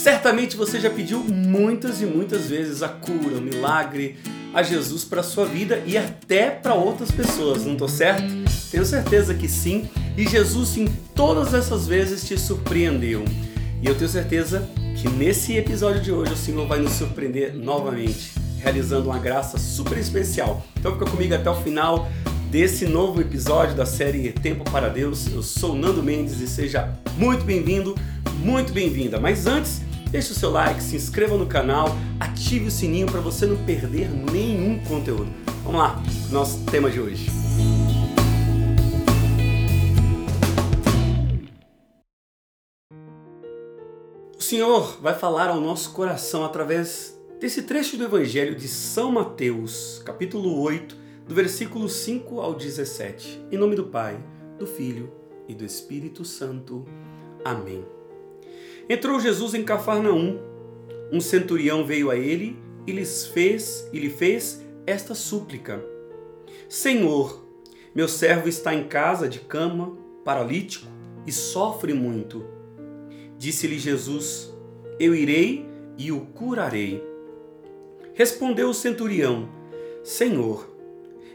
Certamente você já pediu muitas e muitas vezes a cura, o milagre a Jesus para sua vida e até para outras pessoas, não tô certo? Tenho certeza que sim, e Jesus em todas essas vezes te surpreendeu. E eu tenho certeza que nesse episódio de hoje o Senhor vai nos surpreender novamente, realizando uma graça super especial. Então fica comigo até o final desse novo episódio da série Tempo para Deus. Eu sou Nando Mendes e seja muito bem-vindo, muito bem-vinda. Mas antes, deixe o seu like, se inscreva no canal, ative o sininho para você não perder nenhum conteúdo. Vamos lá, nosso tema de hoje. O Senhor vai falar ao nosso coração através desse trecho do Evangelho de São Mateus, capítulo 8, do versículo 5 ao 17. Em nome do Pai, do Filho e do Espírito Santo. Amém. Entrou Jesus em Cafarnaum. Um centurião veio a ele e lhes fez e lhe fez esta súplica: Senhor, meu servo está em casa de cama, paralítico e sofre muito. Disse-lhe Jesus: Eu irei e o curarei. Respondeu o centurião: Senhor,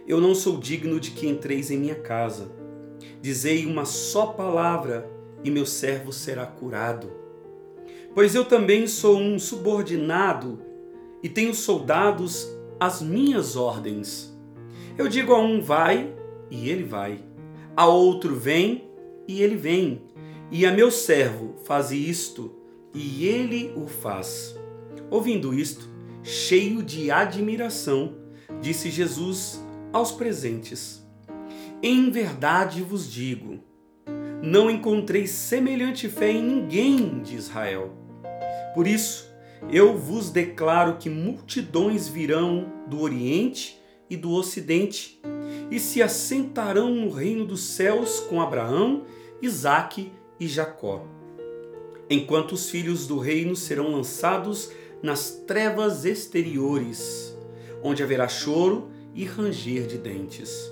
eu não sou digno de que entreis em minha casa. Dizei uma só palavra e meu servo será curado. Pois eu também sou um subordinado e tenho soldados às minhas ordens. Eu digo a um vai e ele vai, a outro vem e ele vem, e a meu servo faze isto e ele o faz. Ouvindo isto, cheio de admiração, disse Jesus aos presentes: Em verdade vos digo, não encontrei semelhante fé em ninguém de Israel. Por isso, eu vos declaro que multidões virão do Oriente e do Ocidente e se assentarão no reino dos céus com Abraão, Isaque e Jacó, enquanto os filhos do reino serão lançados nas trevas exteriores, onde haverá choro e ranger de dentes.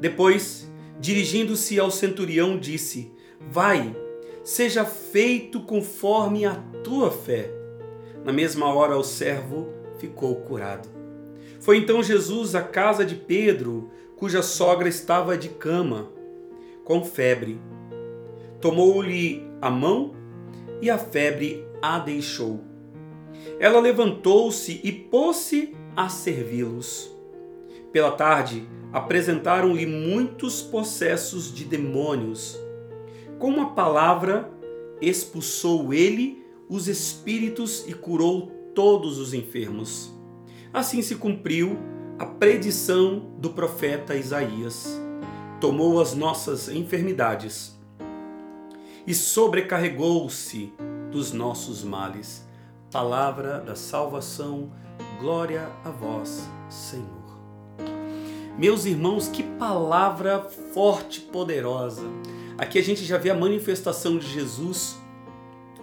Depois, dirigindo-se ao centurião, disse: Vai, seja feito conforme a tua fé. Na mesma hora, o servo ficou curado. Foi então Jesus à casa de Pedro, cuja sogra estava de cama, com febre. Tomou-lhe a mão e a febre a deixou. Ela levantou-se e pôs-se a servi-los. Pela tarde, apresentaram-lhe muitos possessos de demônios. Com uma palavra, expulsou ele os espíritos e curou todos os enfermos. Assim se cumpriu a predição do profeta Isaías. Tomou as nossas enfermidades e sobrecarregou-se dos nossos males. Palavra da salvação, glória a vós, Senhor. Meus irmãos, que palavra forte, poderosa. Aqui a gente já vê a manifestação de Jesus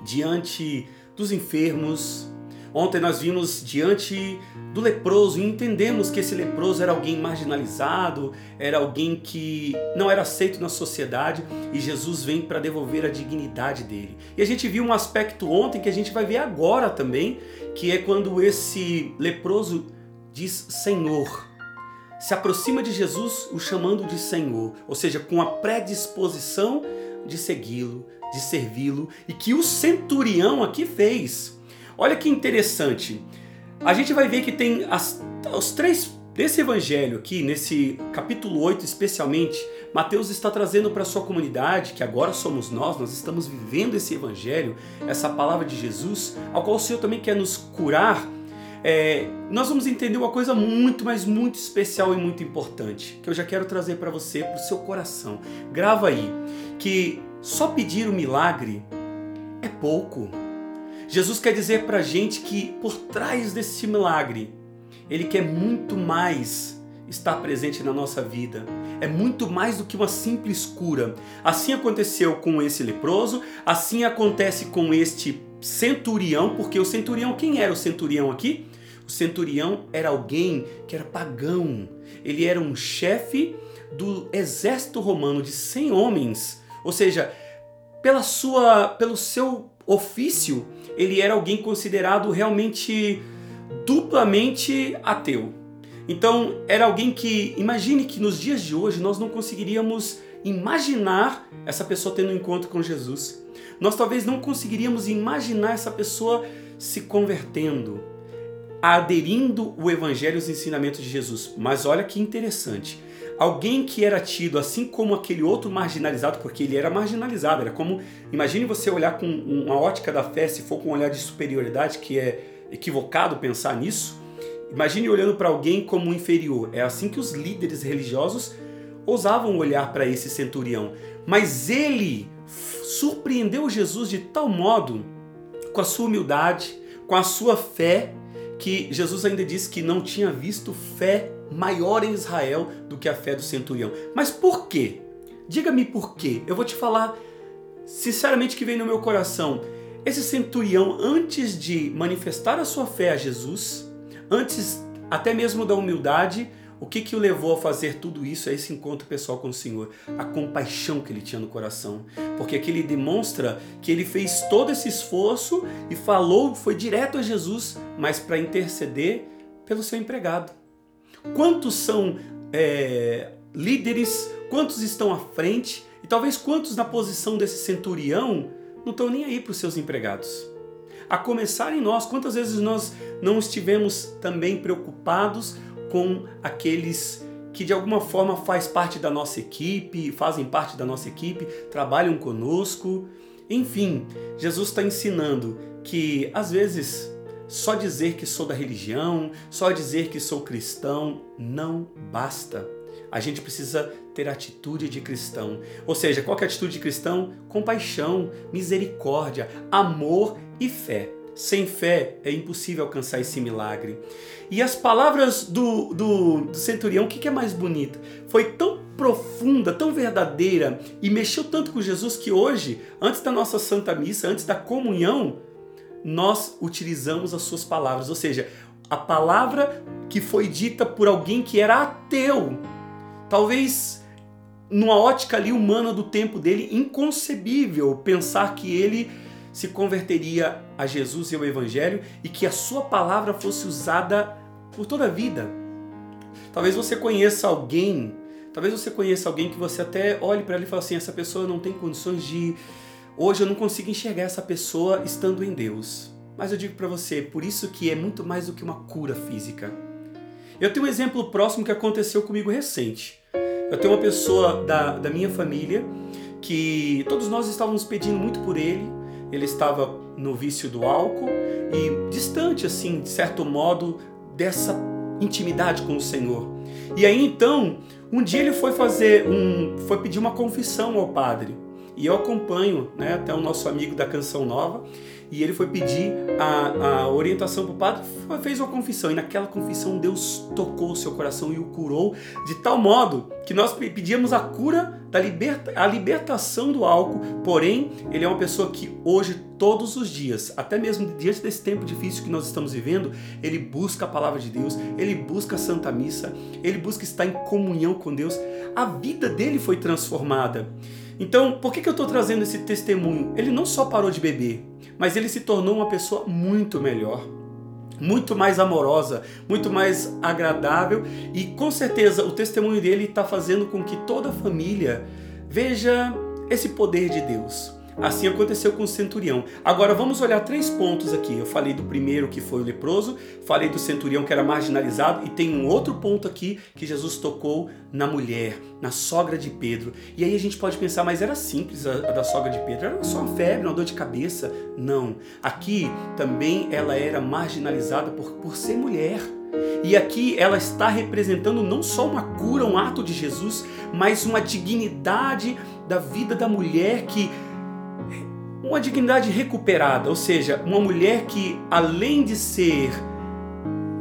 diante dos enfermos. Ontem nós vimos diante do leproso e entendemos que esse leproso era alguém marginalizado, era alguém que não era aceito na sociedade e Jesus vem para devolver a dignidade dele. E a gente viu um aspecto ontem que a gente vai ver agora também, que é quando esse leproso diz Senhor se aproxima de Jesus o chamando de Senhor, ou seja, com a predisposição de segui-lo, de servi-lo, e que o centurião aqui fez. Olha que interessante. A gente vai ver que tem as, os três desse evangelho aqui, nesse capítulo 8 especialmente, Mateus está trazendo para sua comunidade, que agora somos nós, nós estamos vivendo esse evangelho, essa palavra de Jesus, ao qual o Senhor também quer nos curar é, nós vamos entender uma coisa muito, mas muito especial e muito importante, que eu já quero trazer para você, para o seu coração. Grava aí, que só pedir o milagre é pouco. Jesus quer dizer para a gente que por trás desse milagre, Ele quer muito mais estar presente na nossa vida. É muito mais do que uma simples cura. Assim aconteceu com esse leproso, assim acontece com este centurião, porque o centurião, quem era o centurião aqui? Centurião era alguém que era pagão. Ele era um chefe do exército romano de 100 homens. Ou seja, pela sua, pelo seu ofício, ele era alguém considerado realmente duplamente ateu. Então, era alguém que, imagine que nos dias de hoje nós não conseguiríamos imaginar essa pessoa tendo um encontro com Jesus. Nós talvez não conseguiríamos imaginar essa pessoa se convertendo, aderindo o evangelho e os ensinamentos de Jesus. Mas olha que interessante. Alguém que era tido assim como aquele outro marginalizado, porque ele era marginalizado, era como, imagine você olhar com uma ótica da fé, se for com um olhar de superioridade, que é equivocado pensar nisso. Imagine olhando para alguém como inferior. É assim que os líderes religiosos ousavam olhar para esse centurião. Mas ele surpreendeu Jesus de tal modo, com a sua humildade, com a sua fé, que Jesus ainda disse que não tinha visto fé maior em Israel do que a fé do centurião. Mas por quê? Diga-me por quê. Eu vou te falar sinceramente que vem no meu coração. Esse centurião, antes de manifestar a sua fé a Jesus, antes até mesmo da humildade, o que, que o levou a fazer tudo isso, a esse encontro pessoal com o Senhor? A compaixão que ele tinha no coração. Porque aqui ele demonstra que ele fez todo esse esforço e falou, foi direto a Jesus, mas para interceder pelo seu empregado. Quantos são é, líderes, quantos estão à frente e talvez quantos na posição desse centurião não estão nem aí para os seus empregados? A começar em nós, quantas vezes nós não estivemos também preocupados com aqueles que de alguma forma faz parte da nossa equipe, fazem parte da nossa equipe, trabalham conosco. Enfim, Jesus está ensinando que às vezes só dizer que sou da religião, só dizer que sou cristão não basta. A gente precisa ter atitude de cristão. Ou seja, qual é a atitude de cristão? Compaixão, misericórdia, amor e fé. Sem fé é impossível alcançar esse milagre. E as palavras do, do, do centurião, o que, que é mais bonito? Foi tão profunda, tão verdadeira e mexeu tanto com Jesus que hoje, antes da nossa Santa Missa, antes da comunhão, nós utilizamos as suas palavras. Ou seja, a palavra que foi dita por alguém que era ateu. Talvez numa ótica ali humana do tempo dele, inconcebível pensar que ele se converteria a Jesus e ao Evangelho e que a sua palavra fosse usada por toda a vida. Talvez você conheça alguém, talvez você conheça alguém que você até olhe para ele e fale assim: essa pessoa não tem condições de. Hoje eu não consigo enxergar essa pessoa estando em Deus. Mas eu digo para você, por isso que é muito mais do que uma cura física. Eu tenho um exemplo próximo que aconteceu comigo recente. Eu tenho uma pessoa da, da minha família que todos nós estávamos pedindo muito por ele, ele estava no vício do álcool e distante, assim, de certo modo, dessa intimidade com o Senhor. E aí então, um dia ele foi fazer um, foi pedir uma confissão ao padre. E eu acompanho, né, até o nosso amigo da Canção Nova, e ele foi pedir a, a orientação para o padre, fez uma confissão, e naquela confissão Deus tocou o seu coração e o curou, de tal modo que nós pedíamos a cura, da liberta, a libertação do álcool, porém, ele é uma pessoa que hoje, todos os dias, até mesmo diante desse tempo difícil que nós estamos vivendo, ele busca a palavra de Deus, ele busca a Santa Missa, ele busca estar em comunhão com Deus, a vida dele foi transformada. Então, por que, que eu estou trazendo esse testemunho? Ele não só parou de beber, mas ele se tornou uma pessoa muito melhor, muito mais amorosa, muito mais agradável e com certeza o testemunho dele está fazendo com que toda a família veja esse poder de Deus. Assim aconteceu com o centurião. Agora vamos olhar três pontos aqui. Eu falei do primeiro que foi o leproso, falei do centurião que era marginalizado e tem um outro ponto aqui que Jesus tocou na mulher, na sogra de Pedro. E aí a gente pode pensar, mas era simples a, a da sogra de Pedro, era só uma febre, uma dor de cabeça. Não. Aqui também ela era marginalizada por, por ser mulher. E aqui ela está representando não só uma cura, um ato de Jesus, mas uma dignidade da vida da mulher que uma dignidade recuperada, ou seja, uma mulher que além de ser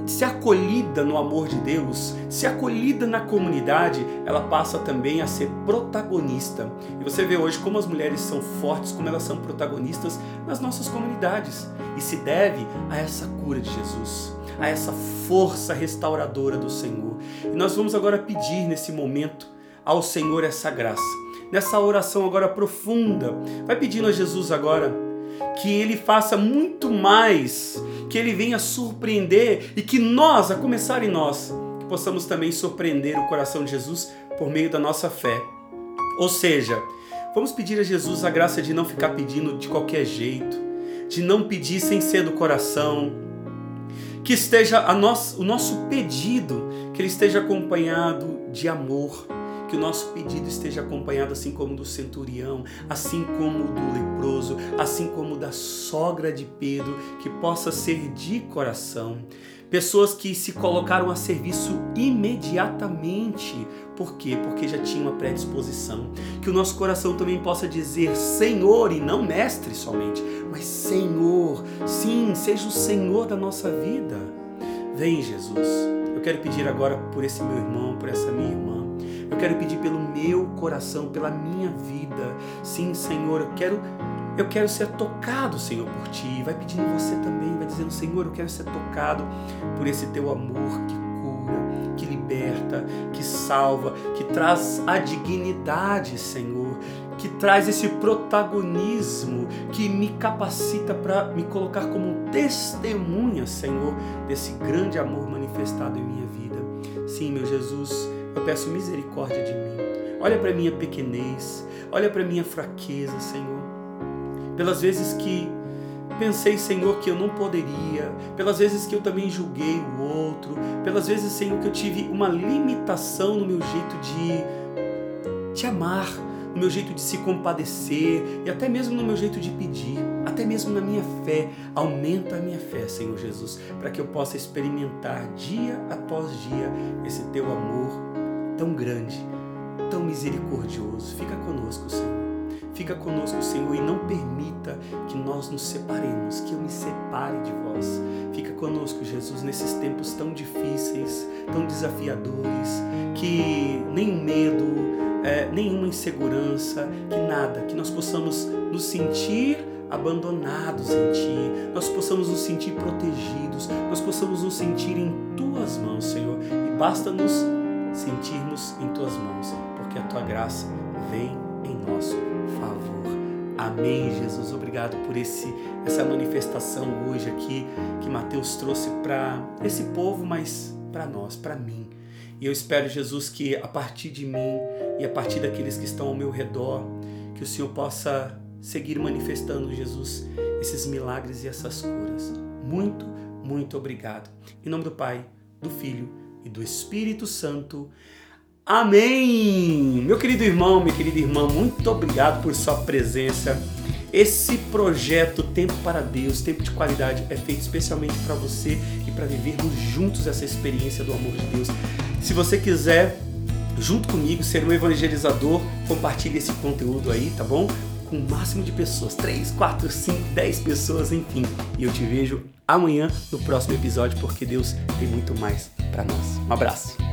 ser acolhida no amor de Deus, ser acolhida na comunidade, ela passa também a ser protagonista. E você vê hoje como as mulheres são fortes, como elas são protagonistas nas nossas comunidades. E se deve a essa cura de Jesus, a essa força restauradora do Senhor. E nós vamos agora pedir nesse momento ao Senhor essa graça nessa oração agora profunda. Vai pedindo a Jesus agora que ele faça muito mais, que ele venha surpreender e que nós, a começar em nós, possamos também surpreender o coração de Jesus por meio da nossa fé. Ou seja, vamos pedir a Jesus a graça de não ficar pedindo de qualquer jeito, de não pedir sem ser do coração, que esteja o nosso pedido, que ele esteja acompanhado de amor, que o nosso pedido esteja acompanhado assim como do centurião, assim como do leproso, assim como da sogra de Pedro, que possa ser de coração. Pessoas que se colocaram a serviço imediatamente. Por quê? Porque já tinha uma predisposição. Que o nosso coração também possa dizer Senhor e não mestre somente, mas Senhor. Sim, seja o Senhor da nossa vida. Vem, Jesus. Eu quero pedir agora por esse meu irmão, por essa minha irmã eu quero pedir pelo meu coração, pela minha vida. Sim, Senhor, eu quero eu quero ser tocado, Senhor, por ti. Vai pedindo você também, vai dizendo, Senhor, eu quero ser tocado por esse teu amor que cura, que liberta, que salva, que traz a dignidade, Senhor, que traz esse protagonismo, que me capacita para me colocar como testemunha, Senhor, desse grande amor manifestado em minha vida. Sim, meu Jesus, eu peço misericórdia de mim. Olha para minha pequenez, olha para minha fraqueza, Senhor. Pelas vezes que pensei, Senhor, que eu não poderia, pelas vezes que eu também julguei o outro, pelas vezes, Senhor, que eu tive uma limitação no meu jeito de te amar, no meu jeito de se compadecer e até mesmo no meu jeito de pedir, até mesmo na minha fé. Aumenta a minha fé, Senhor Jesus, para que eu possa experimentar dia após dia esse teu amor tão grande, tão misericordioso. Fica conosco, Senhor. Fica conosco, Senhor, e não permita que nós nos separemos, que eu me separe de vós. Fica conosco, Jesus, nesses tempos tão difíceis, tão desafiadores, que nem medo, é, nenhuma insegurança, que nada, que nós possamos nos sentir abandonados em Ti, nós possamos nos sentir protegidos, nós possamos nos sentir em Tuas mãos, Senhor, e basta-nos sentirmos em tuas mãos, porque a tua graça vem em nosso favor. Amém, Jesus. Obrigado por esse essa manifestação hoje aqui que Mateus trouxe para esse povo, mas para nós, para mim. E eu espero, Jesus, que a partir de mim e a partir daqueles que estão ao meu redor, que o Senhor possa seguir manifestando, Jesus, esses milagres e essas curas. Muito, muito obrigado. Em nome do Pai, do Filho e do Espírito Santo. Amém! Meu querido irmão, minha querida irmã, muito obrigado por sua presença. Esse projeto Tempo para Deus, Tempo de Qualidade, é feito especialmente para você e para vivermos juntos essa experiência do amor de Deus. Se você quiser, junto comigo, ser um evangelizador, compartilhe esse conteúdo aí, tá bom? Com o máximo de pessoas, 3, 4, 5, 10 pessoas, enfim. E eu te vejo amanhã no próximo episódio, porque Deus tem muito mais para nós. Um abraço.